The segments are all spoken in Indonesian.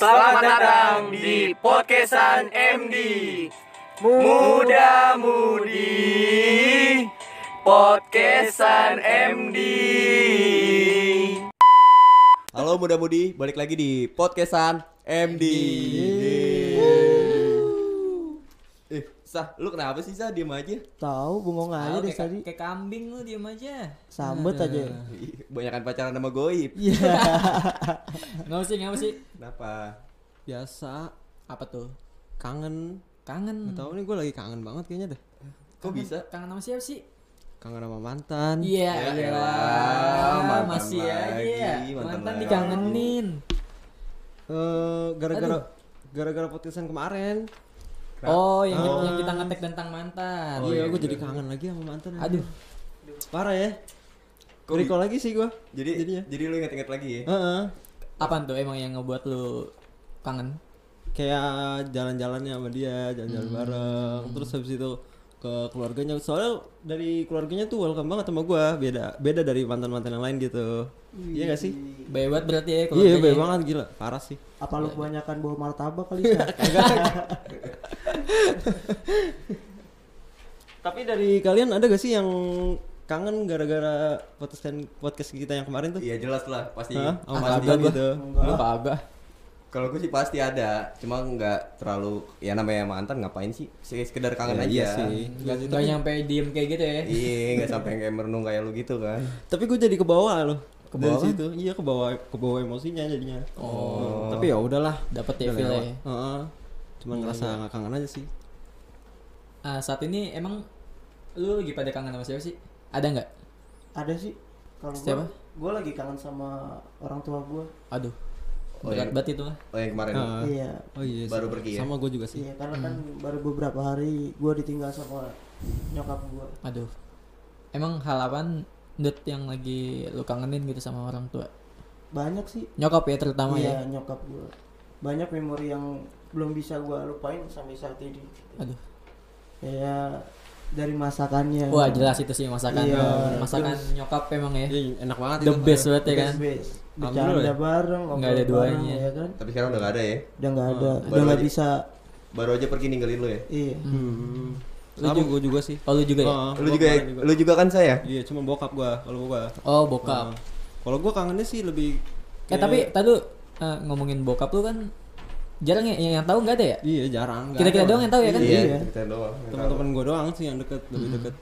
Selamat datang di podcastan MD Muda Mudi Podcastan MD Halo muda mudi, balik lagi di podcastan MD. Eh, Sah, lu kenapa sih Sah diem aja? Tahu bengong aja Tahu deh tadi. kayak kambing lu diem aja. Sambet aja. Ih, Banyakan pacaran sama goib. Iya. Nggak sih, nggak sih. Kenapa? biasa Apa tuh? kangen Kangen. Gak tau nih gue lagi kangen banget kayaknya deh Kok bisa? Kangen sama siapa sih? kangen sama mantan Iya, Ya iya. elah, mantan Masih aja lagi, ya. mantan Mantan lagi. dikangenin. Eh, gara-gara gara-gara podcastan kemarin Oh, yang kita, yang kita ngetek tentang mantan. iya gue jadi kangen lagi sama mantan Aduh. parah ya. Kok Recall lagi sih gue Jadi Jadinya. jadi lu inget-inget lagi ya? Heeh. Apaan tuh emang yang ngebuat lu kangen? kayak jalan-jalannya sama dia jalan-jalan bareng. Terus habis itu ke keluarganya. Soalnya dari keluarganya tuh welcome banget sama gue beda beda dari mantan-mantan yang lain gitu. Iya gak sih? Bebas berarti ya iya keluarganya. beda banget gila. Parah sih. Apa lu kebanyakan bawa martabak kali ya? Tapi dari kalian ada gak sih yang kangen gara-gara podcast podcast kita yang kemarin tuh? Iya jelas lah, pasti. Hah? Sama pasti. mantan gitu. Lu kagak. Kalau gue sih pasti ada, cuma nggak terlalu ya namanya mantan ngapain sih? Se- Sekedar kangen Ya, aja. iya sih. Gak, gak nyampe diem kayak gitu ya. Iya, nggak sampai kayak merenung kayak lu gitu kan. Tapi gue jadi ke bawah loh. Ke Dari bawah? situ. Iya ke bawah ke bawah emosinya jadinya. Oh. Tapi ya udahlah. Dapet ya Udah feel lewat. ya. Heeh. Cuma ngerasa nggak kangen aja sih. Ah, saat ini emang lu lagi pada kangen sama siapa sih? Ada nggak? Ada sih. Kalau Siapa? gua, gua lagi kangen sama orang tua gua. Aduh. Oh, Berat iya. banget itu lah. Oh yang kemarin. Heeh. Iya. Oh iya. Baru sih. pergi ya? Sama gue juga sih. Iya, karena kan baru beberapa hari gua ditinggal sama nyokap gua. Aduh. Emang hal apaan Dut yang lagi lu kangenin gitu sama orang tua? Banyak sih. Nyokap ya terutama iya, ya. nyokap gua. Banyak memori yang belum bisa gua lupain sampai saat ini. Aduh. Kayak dari masakannya. Wah jelas itu sih masakan Iya, masakan terus- nyokap emang ya. Iya, enak banget The itu. best banget ya kan. Best. Alhamdulillah Bercanda ya. bareng, Nggak ada bareng, duanya. ya kan? Tapi sekarang udah nggak ada ya? Udah nggak ada, baru udah nggak aja. bisa. Baru aja pergi ninggalin lu ya? Iya. Hmm. Lu Sama gue juga sih. Oh lu juga ya? Heeh, Lu juga, ya? kemarin lu juga kan saya? Iya, cuma bokap gua kalau gua. Oh bokap. Nah, Kalau gua kangennya sih lebih Eh tapi tadi lu, eh, ngomongin bokap lu kan jarang ya yang, yang tahu nggak ada ya? Iya jarang. nggak Kita kita doang yang tahu ya kan? Iya. kita doang. Teman-teman gue doang sih yang deket lebih deket.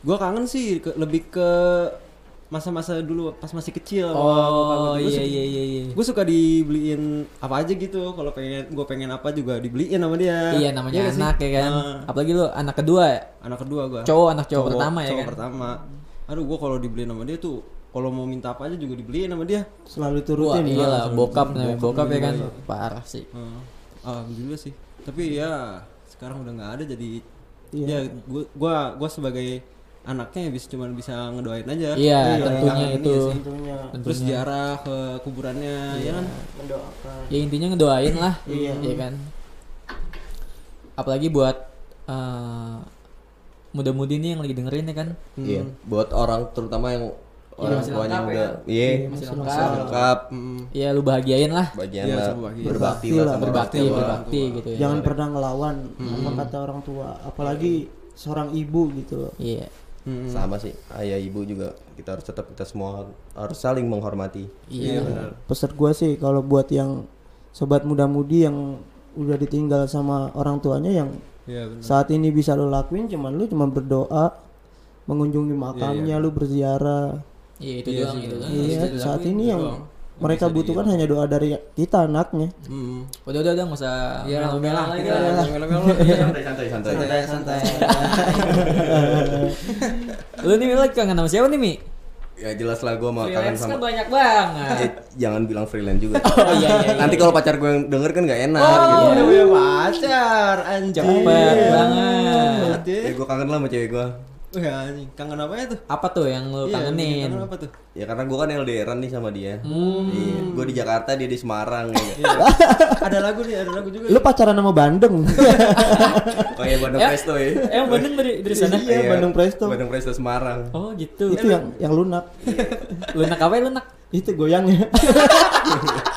Gue kangen sih ke- lebih ke masa-masa dulu pas masih kecil. Oh iya iya iya iya. Gue suka dibeliin apa aja gitu. Kalau pengen gue pengen apa juga dibeliin sama dia. Iya namanya sih? anak ya kan. Nah, Apalagi lu anak kedua ya. anak kedua gue. Cowok anak cowok, pertama ya cowok kan. pertama. Aduh gue kalau dibeliin sama dia tuh kalau mau minta apa aja juga dibeliin sama dia. Selalu Wah turutin iya ya. lah bokap namanya bokap ya kan. iya. Parah sih. Uh, alhamdulillah sih. Tapi ya sekarang udah nggak ada jadi Iya. ya gua gua gua sebagai anaknya ya bisa cuman bisa ngedoain aja. Iya Iya, tentunya kangen itu. iya sih. Tentunya Terus ziarah ke kuburannya ya kan. mendoakan. Ya intinya ngedoain lah. Iya. Iya kan. Apalagi buat eh muda-mudi nih yang lagi dengerin ya kan. Iya, buat orang terutama yang orang masih tuanya lengkap udah ya. iya, Masih masih lengkap. Mm. Iya lu bahagiain lah. Bagian Iya, lah berbakti Berbakti lah Berbakti, berbakti gitu ya. Jangan pernah ngelawan apa kata orang tua, apalagi seorang ibu gitu loh. Iya. Mm. Sama sih, ayah ibu juga kita harus tetap kita semua harus saling menghormati. Iya. Pesan gua sih kalau buat yang sobat muda-mudi yang udah ditinggal sama orang tuanya yang Iya benar. saat ini bisa lo lakuin cuman lu cuma berdoa, mengunjungi makamnya, lu berziarah. Iya itu Iya doang sih, itu doang. Iya, Itu saat ini yang doang. mereka butuhkan hanya doa dari kita anaknya. Mm. Udah udah udah nggak usah Iya, lah lagi kita lah. Santai santai santai. Santai santai. Lu nih lagi kangen sama siapa nih Mi? Ya jelas lah gue mau kangen Freelance kan sama banyak banget. Eh, jangan bilang freelance juga. Oh iya iya. iya. Nanti kalau pacar gue yang denger kan nggak enak Oh, gitu. Udah punya pacar anjir. Cepet banget. Ya gue kangen lah sama cewek gue. Anjing. kangen apa ya tuh? Apa tuh yang lu Iya, kangenin? kangen apa tuh? Ya karena gue kan LDRan nih sama dia. Hmm. Iya, gue di Jakarta dia di Semarang. Ya. ada lagu nih, ada lagu juga. Lu pacaran sama Bandung. Oh iya Bandung Ya. Presto ya. Emang Bandung dari dari sana? Iya, Bandung Presto. Bandung Presto Semarang. Oh gitu. Itu yang yang lunak. Lunak apa ya lunak? Itu goyangnya.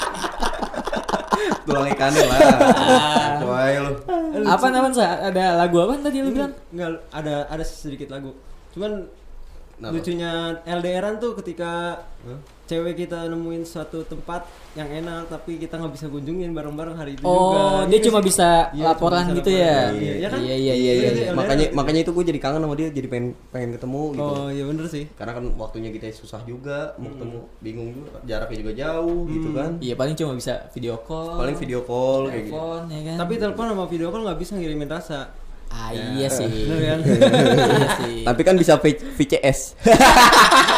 goreng ikannya lah. Wah, lu. Apa namanya Sa? Ada lagu apa tadi lu bilang? Enggak ada ada sedikit lagu. Cuman Kenapa? lucunya LDRan tuh ketika cewek kita nemuin suatu tempat yang enak tapi kita nggak bisa kunjungin bareng-bareng hari itu juga. Oh, dia Iya cuma bisa Iya, laporan cuma bisa gitu ya. laporan. Iya, iya kan? Iya iya iya. Iya, iya. iya. Makanya makanya itu gue jadi kangen sama dia, jadi pengen pengen ketemu gitu. Oh, iya bener sih. Karena kan waktunya kita susah juga, mau ketemu bingung juga, jaraknya juga jauh gitu kan. Iya paling cuma bisa video call. Paling video call kayak gitu. telepon ya kan. Tapi telepon sama video call nggak bisa ngirimin rasa. ah iya sih. Bener kan? iya sih. Tapi kan bisa VCS.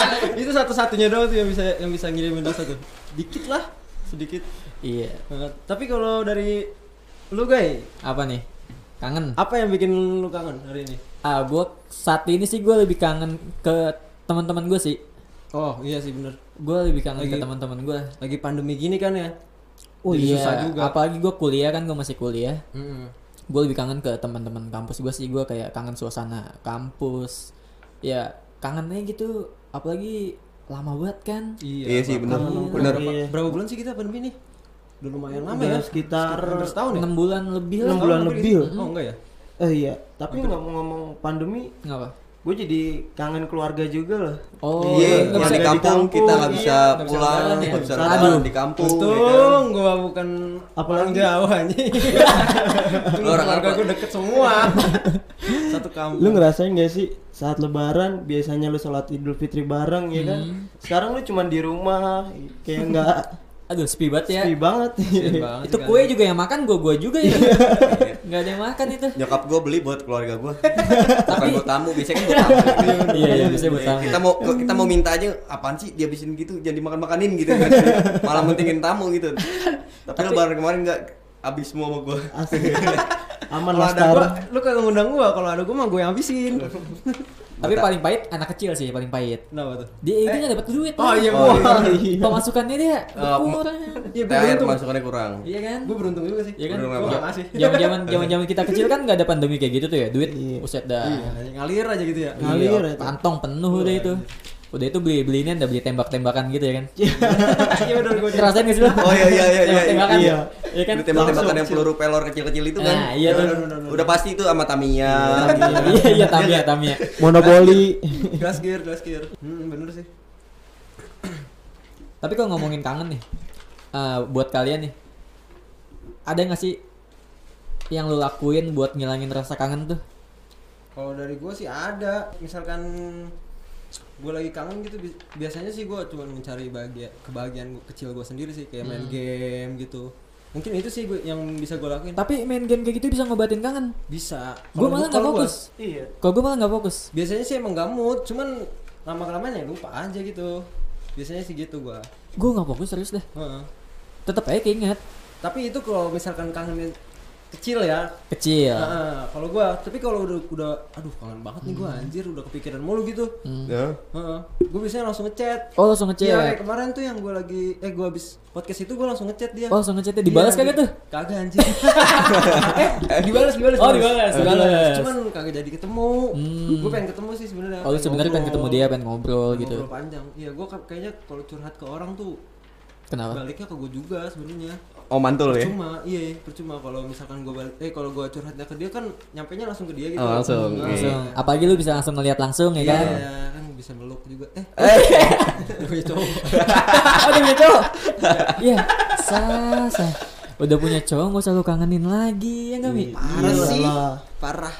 satu-satunya doang tuh yang bisa yang bisa ngirimin rasa tuh. Dikit lah, sedikit. Iya. banget. Tapi kalau dari lu guys, Apa nih? Kangen. apa yang bikin lu kangen hari ini? Ah, gua saat ini sih gua lebih kangen ke teman-teman gue sih. Oh iya sih bener. Gue lebih kangen ke Lagi- teman-teman gue. Lagi pandemi gini kan ya. Oh Jadi iya. susah juga. Apalagi gue kuliah kan gue masih kuliah. Mm-mm. Gue lebih kangen ke teman-teman kampus gue sih. Gue kayak kangen suasana kampus. Ya kangennya gitu. Apalagi lama banget kan. Iya sih, bener. Berapa, Bener. berapa, berapa bulan sih kita pandemi nih? Udah lumayan lama ya. sekitar hampir setahun ya. Enam bulan lebih lah. Enam bulan lebih. Oh enggak ya? Eh iya, tapi ngomong-ngomong pandemi, Ngapa? Gue jadi kangen keluarga juga loh. Oh, Iya, nggak yang bisa di kampung kita nggak iya, bisa nggak bisa pulang, ya. nggak bisa lebaran di kampung. ya kan? Untung bukan Apalagi- anjing. Lu orang Keluarga gua deket semua. Satu kampung. Lu ngerasain gak sih saat lebaran biasanya lu sholat idul fitri bareng ya kan? Sekarang lu cuman di rumah kayak nggak Aduh, sepi banget ya. sepi banget. Kasian banget Itu kue juga yang makan gue gue juga ya. Nggak ada yang makan itu. Nyokap gue beli buat keluarga gue. Bukan buat tamu, biasanya kan buat tamu. Iya iya bisa buat tamu. Kita mau kita mau minta aja apaan sih dia habisin gitu, jangan dimakan makanin gitu kan. Malah mentingin tamu gitu. Tapi, lebaran kemarin nggak habis semua sama gue. Aman lah ada gua, lu kagak ngundang gua. Kalau ada gua mah gua yang habisin. Tapi paling pahit anak kecil sih paling pahit. Kenapa tuh? Dia itu nggak dapat duit. Oh iya, Oh, gua. iya. Pemasukannya dia Eh, kurang. Iya, THR beruntung. masukannya kurang. Iya kan? Gua beruntung juga sih. Iya kan? Beruntung Gua apa? nggak ngasih. Zaman zaman zaman zaman kita kecil kan nggak ada pandemi kayak gitu tuh ya. Duit Iya. uset dah. Iya, ngalir aja gitu ya. Ngalir Iya, ya. kantong penuh udah itu. Udah itu beli belinya udah beli tembak-tembakan gitu ya kan. Iya benar gua. Ngerasain gak sih lu? Oh iya iya iya iya. Tembak-tembakan. Iya. Iya kan? Tembak-tembakan yang peluru pelor kecil-kecil itu kan. Nah, iya tuh. Udah pasti itu sama Tamiya. Iya iya Tamiya Tamiya. Monopoli. Gas gear, gas gear. Hmm, bener sih. Tapi kalau ngomongin kangen nih, eh, buat kalian nih, ada nggak sih yang lu lakuin buat ngilangin rasa kangen tuh? Kalau dari gua sih ada. Misalkan gua lagi kangen gitu bi- biasanya sih gua cuma mencari bahagia kebahagiaan gua, kecil gua sendiri sih kayak main game gitu. Mungkin itu sih gua, yang bisa gua lakuin. Tapi main game kayak gitu bisa ngobatin kangen. Bisa. Gue malah nggak gua- fokus. Iya. Kalau gue malah nggak fokus. Biasanya sih emang gak mood, cuman lama kelamaan ya lupa aja gitu. Biasanya sih gitu gua. Gue nggak fokus serius deh. Heeh. Tetap aja keinget. Tapi itu kalau misalkan kangen kecil ya. Kecil. Heeh, kalau gua, tapi kalau udah udah aduh kangen banget nih gua anjir udah kepikiran mulu gitu. Hmm. Ya. Heeh. Gua biasanya langsung ngechat. Oh langsung Iya, ngechat. kayak kemarin tuh yang gua lagi eh gua habis podcast itu gua langsung ngechat dia. Oh langsung ngechatnya dibalas Iya, kagak tuh? Kagak anjir. eh, dibalas, dibalas. Oh, dibalas, dibalas. Cuman kagak jadi ketemu. Hmm. Gua pengen ketemu sih sebenarnya. Oh sebenarnya pengen ketemu dia, pengen ngobrol gitu. Ngobrol panjang. Iya, gua ka- kayaknya kalau curhat ke orang tuh Kenapa? baliknya ke gua juga sebenarnya. Oh mantul ya. Percuma, iya, percuma kalau misalkan gua balik eh kalau gua curhatnya ke dia kan nyampenya langsung ke dia gitu. Oh, langsung, Nah, oke. Langsung. Apalagi lu bisa langsung ngeliat langsung ya Iya, kan? kan bisa meluk juga. Eh, Eh, udah punya cowok. oh udah punya cowok? Iya. Sah, sah. Udah punya cowok gak usah lu kangenin lagi ya nggak Mi? Parah Iya sih. lah. Parah.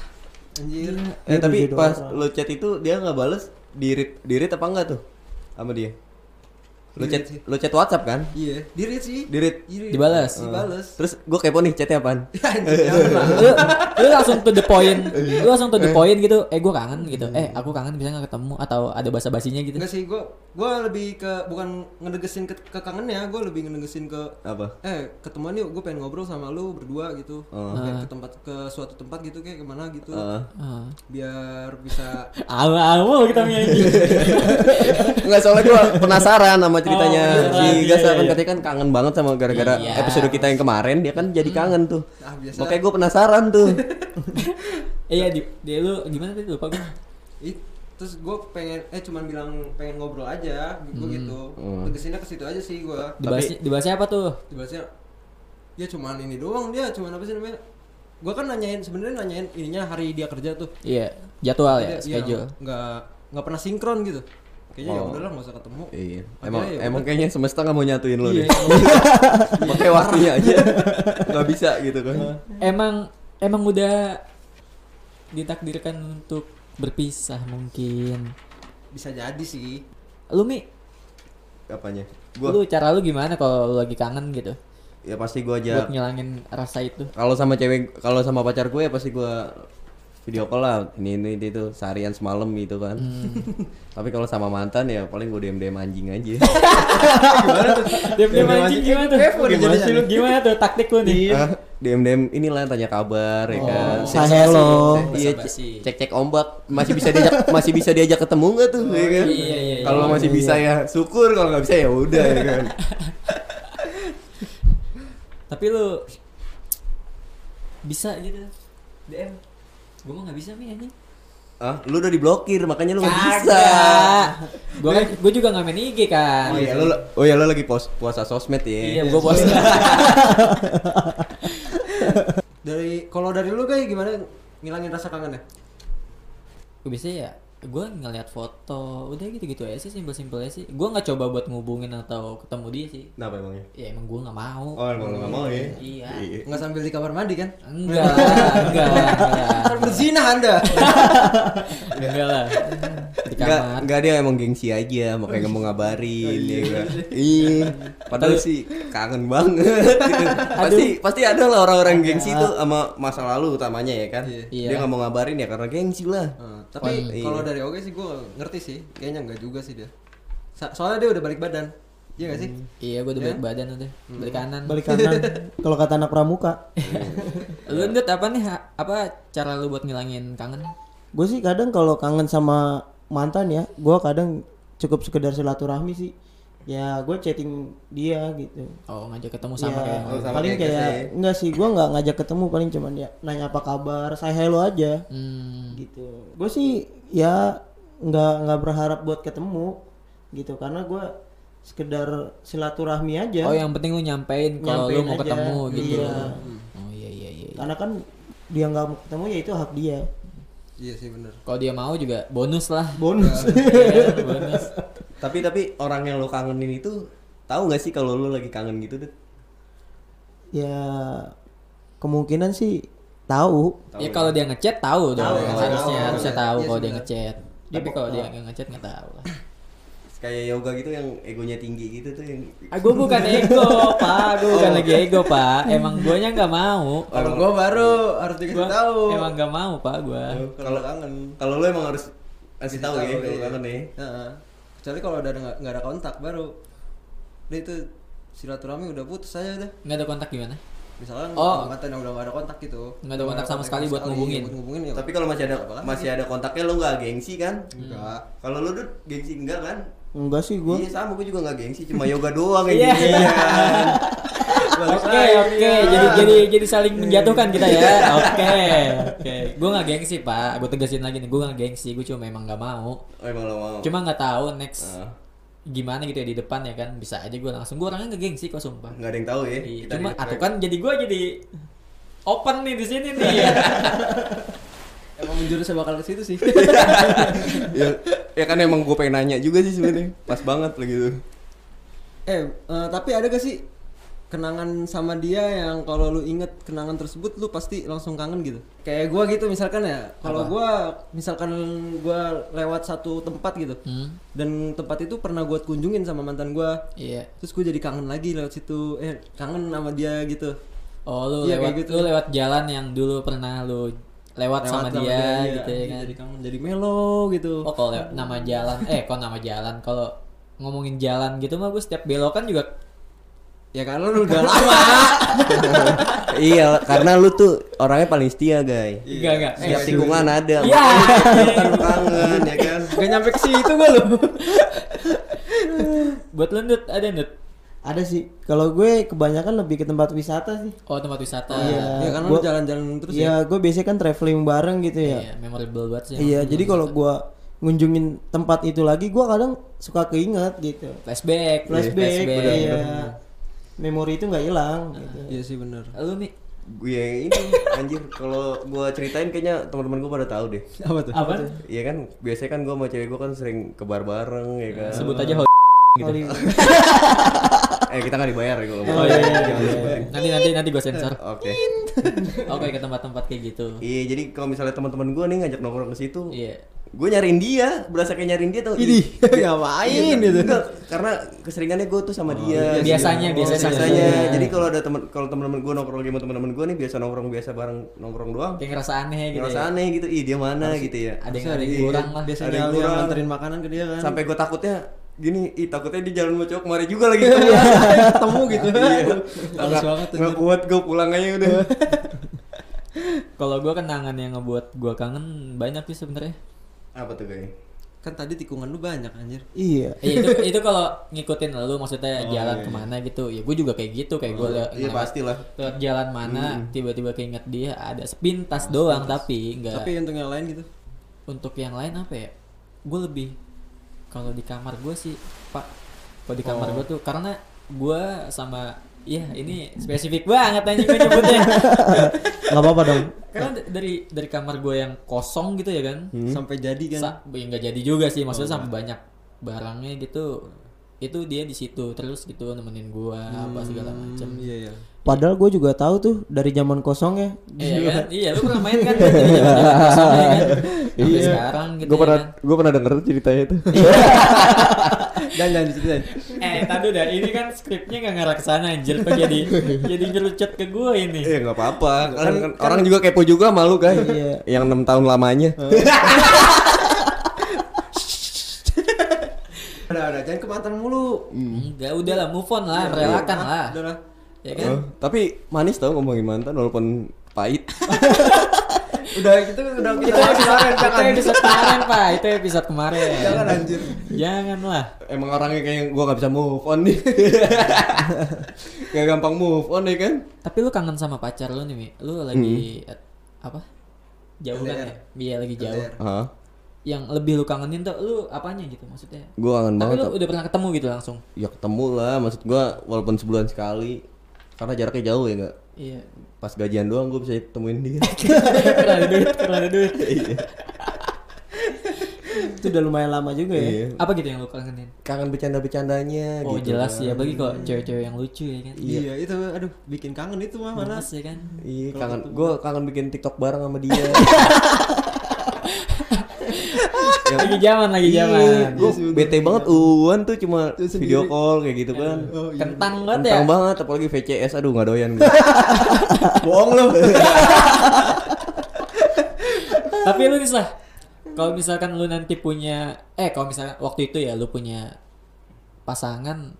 Anjir. eh, tapi Iya, pas orang. lu chat itu dia nggak bales, dirit dirit apa enggak tuh sama dia? Lu chat Di-read sih. lu chat WhatsApp kan? Iya, dirit sih. Dirit. Dirit. Dibalas? Dibales. Terus gue kepo nih chatnya apaan? Lu, lu langsung to the point lu langsung to the point gitu eh gue kangen gitu eh aku kangen bisa nggak ketemu atau ada basa basinya gitu Enggak sih, gua gua lebih ke bukan ngedegesin ke, ke kangennya, gua lebih ngedegesin ke Apa? eh ketemuan yuk, gue pengen ngobrol sama lu berdua gitu. Oh. Kayak ke tempat ke suatu tempat gitu kayak ke mana gitu. Heeh. Ah. Biar bisa awal-awal kita anjing. Enggak soalnya gue penasaran sama ceritanya Oh, si iya, Gas iya, kan iya. katanya kan kangen banget sama gara-gara Iya. episode kita yang kemarin dia kan jadi kangen tuh. ah biasa. Makanya gue penasaran tuh. iya di, dia lu gimana tadi lupa gue Ih, terus gue pengen eh cuman bilang pengen ngobrol aja gue gitu. Hmm. Tegesinnya ke situ aja sih gua. dibahasnya dibahasnya apa tuh Dibahasnya dia cuman ini doang dia cuman apa sih namanya gua kan nanyain sebenarnya nanyain ininya hari dia kerja tuh Iya, jadwal ya, iya, schedule. nggak nggak pernah sinkron gitu kayaknya ya Oh. udahlah nggak usah ketemu Iya. Emang ya emang kayaknya semesta nggak mau nyatuin lo Iya, deh. Pakai waktunya aja. Nggak bisa gitu kan. Emang emang udah ditakdirkan untuk berpisah mungkin. bisa jadi sih Lu Mi, Apanya? Gua lu cara lu gimana kalau lu lagi kangen gitu? ya pasti gua Buat aja ngilangin rasa itu. kalau sama cewek kalau sama pacar gue ya pasti gua video call lah ini ini itu seharian semalam gitu kan tapi kalau sama mantan ya paling gue dm dm anjing aja gimana tuh? Kepo nih Gimana jadinya sih lu? Gimana tuh taktik lu nih? Ah, dm dm inilah tanya kabar ya kan say hello. iya cek cek ombak masih bisa diajak masih bisa diajak ketemu nggak tuh ya kan iya, iya, iya. kalau masih bisa ya syukur kalau nggak bisa ya udah ya kan Tapi lu bisa gitu DM. Gua mah nggak bisa Mi anjing. ah lu udah diblokir makanya lu nggak bisa. Gua kan gua juga nggak main IG kan. oh iya lu oh iya lu lagi pos, puasa sosmed ya Iya, gua bos. dari kalau dari lu kayak gimana ngilangin rasa kangen ya Gue bisa ya gue ngeliat foto udah gitu-gitu aja sih simpel-simpel aja sih. Gue nggak coba buat ngubungin atau ketemu dia sih. Kenapa emangnya? Ya emang gue nggak mau. Oh emang lu nggak mau ya? Iya. Nggak sambil di kamar mandi kan? Enggak enggak enggak. Berzina anda. Enggak lah. Di Enggak, kamar. enggak dia emang gengsi aja makanya nggak mau ngabarin ya kan. Iya. Padahal sih kangen banget. Pasti pasti ada lah orang-orang gengsi itu sama masa lalu utamanya ya kan. Iya. Iya. Dia nggak mau ngabarin ya karena gengsi lah. Tapi Iya. kalau dari Oge sih gue ngerti sih. Kayaknya nggak juga sih dia. Sa- soalnya dia udah balik badan. Iya gak sih? Iya gue udah Ya? balik badan udah. Balik kanan. Balik kanan. Kalau kata anak pramuka. lu Ndut, apa nih apa cara lu buat ngilangin kangen? Gue sih kadang kalau kangen sama mantan ya, gue kadang cukup sekedar silaturahmi sih. Ya gue chatting dia gitu. oh ngajak ketemu sama Ya, kayak Oh, sama paling kayak ya. enggak sih, gue nggak ngajak ketemu paling cuman ya nanya apa kabar, saya hello aja hmm, gitu. Gue sih ya nggak nggak berharap buat ketemu gitu karena gue sekedar silaturahmi aja. oh yang penting lu nyampein kalau lu mau aja. ketemu gitu Iya. oh iya iya iya, iya. Karena kan dia nggak mau ketemu ya itu hak dia. iya sih bener kalau dia mau juga bonus lah Bonus. Iya, bonus Tapi tapi orang yang lo kangenin itu tahu nggak sih kalau lo lagi kangen gitu deh? ya kemungkinan sih tahu. ya kalau dia ngechat tahu dong harusnya tahu. harusnya Iya, tahu iya kalau dia ngechat. Dia tapi kalau dia nggak ngechat nggak tahu lah. Kayak yoga gitu yang egonya tinggi gitu tuh yang ah gue bukan ego pak. Gue bukan lagi ego pak. Emang guanya nggak mau. Kalau gue baru harus dikasih Gua tahu. emang nggak mau pak gue kalau kangen. kalau lo emang harus kasih tahu ya kalau iya. kangen ya. Kecuali kalau udah nggak ada kontak baru udah itu silaturahmi udah putus aja udah nggak ada kontak gimana misalkan Oh. mantan yang udah nggak ada kontak gitu Nggak ada kontak sama sekali buat ngubungin. buat ngubungin ya Tapi kalau masih ada masih ada kontaknya lo nggak gengsi kan? enggak Kalau lo tuh gengsi enggak kan? Enggak sih gua. Iya sama gue juga nggak gengsi cuma yoga doang yang Iya. Oke oke. jadi jadi jadi saling menjatuhkan kita ya. Oke oke. Gue nggak gengsi pak. Gue tegasin lagi nih. Gue nggak gengsi. Gue cuma emang nggak mau. Oh emang lo mau? cuma nggak tahu next Ah, gimana gitu ya di depan ya kan. Bisa aja gue langsung. Gue orangnya nggak gengsi kok sumpah. Nggak ada yang tahu ya. Iya, Kita cuma atuh kan jadi gue jadi open nih di sini nih. Ya. emang menjurusnya bakal ke situ sih. Ya, ya kan emang gue pengen nanya juga sih sebenarnya. Pas banget lah gitu. eh eh, tapi ada gak sih kenangan sama dia yang kalau lu inget kenangan tersebut lu pasti langsung kangen gitu kayak gua gitu misalkan ya kalau gua misalkan gua lewat satu tempat gitu Hmm, dan tempat itu pernah gua kunjungin sama mantan gua iya. terus gue jadi kangen lagi lewat situ eh kangen sama dia gitu Oh lu Iya, lewat kayak gitu. lu lewat jalan yang dulu pernah lu lewat, sama, dia, iya. gitu ya Iya, kan. jadi kangen jadi melo gitu Oh kalau lewat nama jalan, eh kok nama jalan kalau ngomongin jalan gitu mah gue setiap belokan juga ya karena lu udah lama iya, karena lu tuh orangnya paling setia, guys. enggak enggak. Setiap Eh, tikungan ada. Iya. Kan kangen ya kan. gak nyampe ke situ gua lu buat lu ada Ndut? Ada sih. Kalau gue kebanyakan lebih ke tempat wisata sih. Oh tempat wisata. Iya. ya karena Gua- lu jalan-jalan terus ya Iya, gue biasanya kan traveling bareng gitu ya. Iya, memorable banget sih. Iya, jadi kalau gua ngunjungin tempat itu lagi, gua kadang suka keinget gitu. flashback, Flashback, flashback. iya. Memori itu nggak hilang gitu. Iya sih benar. Lu nih Gue yang ini anjir kalau gua ceritain kayaknya teman-teman gua pada tahu deh. Apa tuh? apa? Iya kan biasanya kan gua sama cewek gua kan sering ke bar bareng ya kan. Sebut aja ho gitu. Hollywood. Eh kita nggak dibayar ya kalau Oh iya, iya, iya. Nanti nanti nanti gue sensor. Oke. Oke ke tempat-tempat kayak gitu. Iya jadi kalau misalnya teman-teman gua nih ngajak nongkrong ke situ, Iya. Gue nyariin dia, berasa kayak nyariin dia tau. Ini ngapain gitu? Enggak, karena keseringannya gue tuh sama dia. iya, biasanya, Oh, biasanya. biasanya. Iya. Jadi kalau ada teman kalau teman-teman gue nongkrong lagi sama teman-teman gue nih biasa nongkrong biasa bareng nongkrong doang. Kayak ngerasa aneh gitu. Ngerasa ya. aneh gitu, ih dia mana gitu ya. Ada yang ada yang Iya. kurang lah. Biasanya Ada yang yang kurang. nganterin makanan ke dia kan. Sampai gue takutnya gini, ih takutnya di jalan mau cowok kemari juga lagi. ketemu gitu. Iya. Banget. Nggak kuat gue pulang aja udah. Kalau gue kenangan yang ngebuat gue kangen banyak sih sebenarnya. Apa tuh guys? Kan tadi tikungan lu banyak anjir. Iya. Eh, itu itu kalau ngikutin lu maksudnya Oh, jalan iya. ke mana gitu ya gue juga kayak gitu kayak gue lewat Iya pastilah. lewat jalan mana tiba-tiba keinget dia ada sepintas doang tapi nggak Tapi untuk yang lain gitu. untuk yang lain apa ya gue lebih kalau di kamar gue sih pak kalau di kamar gue tuh karena gue sama ya ini spesifik banget anjing gue nyebutnya Nggak apa-apa dong. karena dari dari kamar gue yang kosong gitu ya kan Sampai jadi kan. Sa- ya nggak jadi juga sih maksudnya sampai banyak barangnya gitu itu dia di situ terus gitu nemenin gua apa segala macam Hmm, iya iya. Padahal gue juga tahu tuh dari zaman kosongnya. iya kan iya lu pernah main kan dari zaman kosongnya kan sampai sekarang gitu Gue ya pernah kan? gue pernah denger ceritanya itu. Jangan jangan diceritain. eh tadi dah ini kan skripnya nggak ngarah ke sana anjir kok jadi jadi ngerucut ke gua ini Iya nggak apa-apa. Kan, kan orang juga kepo juga malu kan. Iya. Yang enam tahun lamanya. Udah udah jangan ke mantan mulu. enggak udah lah move on lah merelakan Ah, lah Udah lah. ya kan Oh, tapi manis tau ngomongin mantan walaupun pahit. Udah gitu udah itu kita episode, itu episode kemarin pak itu episode kemarin Jangan anjir. janganlah Emang orangnya kayak gua nggak bisa move on nih. Gak gampang move on ya kan? Tapi lu kangen sama pacar lu nih, Mi. Lu lagi eh, apa? Jauh kan ya? Iya, lagi jauh. Hah? Yang lebih lu kangenin tuh lu apanya gitu maksudnya? Gua kangen Tapi banget. lu udah pernah ketemu gitu langsung. Ya ketemu lah, maksud gua walaupun sebulan sekali. Karena jaraknya jauh ya enggak? Iya. Pas gajian doang gua bisa temuin dia. Karena ada duit, karena ada duit. Iya. Itu udah lumayan lama juga ya. Iya. Apa gitu yang lu kangenin? Kangen bercanda-bercandanya Oh, gitu. jelas kan. ya, bagi kok cewek-cewek yang lucu ya kan. Iya itu aduh bikin kangen itu mah mana. Males ya kan. Iya, kangen. Gua kangen bikin TikTok bareng sama dia. Lagi zaman, lagi Iya, zaman. gue bete banget Uwan tuh cuma video call kayak gitu kan. Kentang banget ya. Kentang banget, apalagi VCS, aduh nggak doyan gue. Bohong lu. Tapi lu nih lah. Kalau misalkan lu nanti punya eh kalau misalkan waktu itu ya lu punya pasangan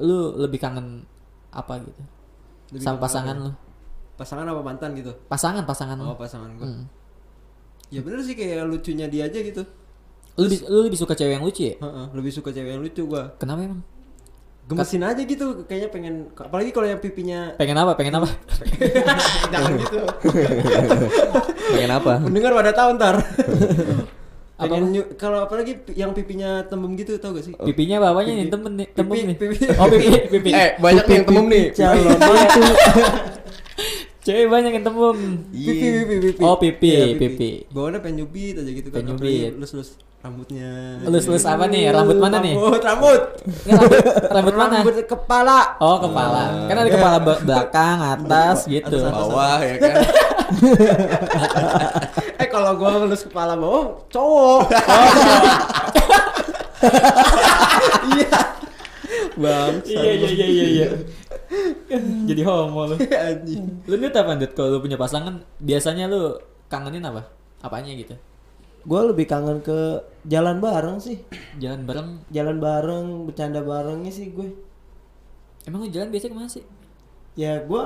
lu lebih kangen apa gitu? Lebih sama pasangan apa? lu. Pasangan apa mantan gitu? Pasangan, pasangan. Oh pasangan gua. Hmm. Ya bener sih kayak lucunya dia aja gitu. Lu lebih, lu lebih suka cewek yang lucu ya? Heeh, lebih suka cewek yang lucu gua. Kenapa emang? Gemesin aja gitu, kayaknya pengen apalagi kalau yang pipinya Pengen apa? Pengen apa? jangan gitu. Pengen apa? Mendengar pada tahu ntar. Pengen kalau apalagi yang pipinya tembem gitu tau gak sih? Pipinya bapaknya nih temen nih, tembem Pipi- nih. pipi- Oh, pipi, pipi. Eh, banyak nih yang temem nih. Calon mantu. Cewek banyak yang. Pipi pipi pipi. Oh, pipi, Iya, pipi. Bawaannya pengen nyubit aja gitu kan. Pengen nyubit. Lus-lus rambutnya. Lus-lus apa nih? Rambut mana nih? Rambut, rambut. Rambut, rambut mana? Rambut kepala. Oh, kepala. Kan ada kepala be- belakang, atas gitu. Bawah ya kan. Eh kalau gua lulus kepala bawah cowok. Iya. Bang. Iya, iya, iya, iya, iya. Jadi homo lu. Anjing. Lu nih apa Dut? Kalau lu punya pasangan, biasanya lu kangenin apa? Apanya gitu? Gue lebih kangen ke jalan bareng sih. Jalan bareng. Jalan bareng, bercanda barengnya sih gue. Emang lu jalan biasa ke mana sih? Ya gue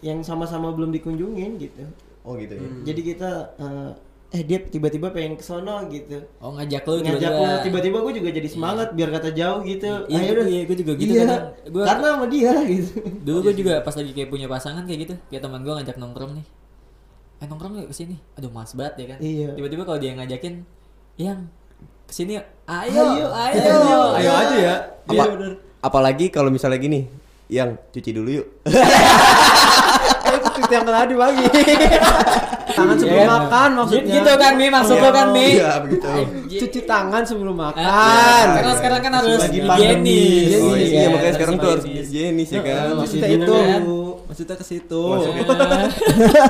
yang sama-sama belum dikunjungin gitu. Oh gitu ya. Jadi kita eh, eh dia tiba-tiba pengen ke sono gitu. Oh, ngajak lu Ngajak lu tiba-tiba gue juga jadi semangat biar kata jauh gitu. Iya, Ayo deh. iya, gue juga gitu Iya, kadang. Gua- Karena sama dia gitu. Dulu gue juga pas lagi kayak punya pasangan kayak gitu. Kayak teman gue ngajak nongkrong nih. Eh nongkrong yuk ke sini. Aduh mas banget ya kan. Iya. Tiba-tiba kalau dia ngajakin, yang ke sini. Ayo, Ayo, ayo, ayo, Ayo aja ya. Apa, apalagi kalau misalnya gini, yang cuci dulu yuk. Eh, itu tweet yang tadi pagi. Tangan sebelum Iya. makan maksudnya. Gitu kan Mi maksud lo kan Mi. Iya begitu. Cuci tangan sebelum Ah, makan. Karena sekarang kan harus higienis. Oh iya, Iya, makanya sekarang tuh harus higienis. ya kan. Maksudnya itu. kan? Maksudnya ke situ. Ah.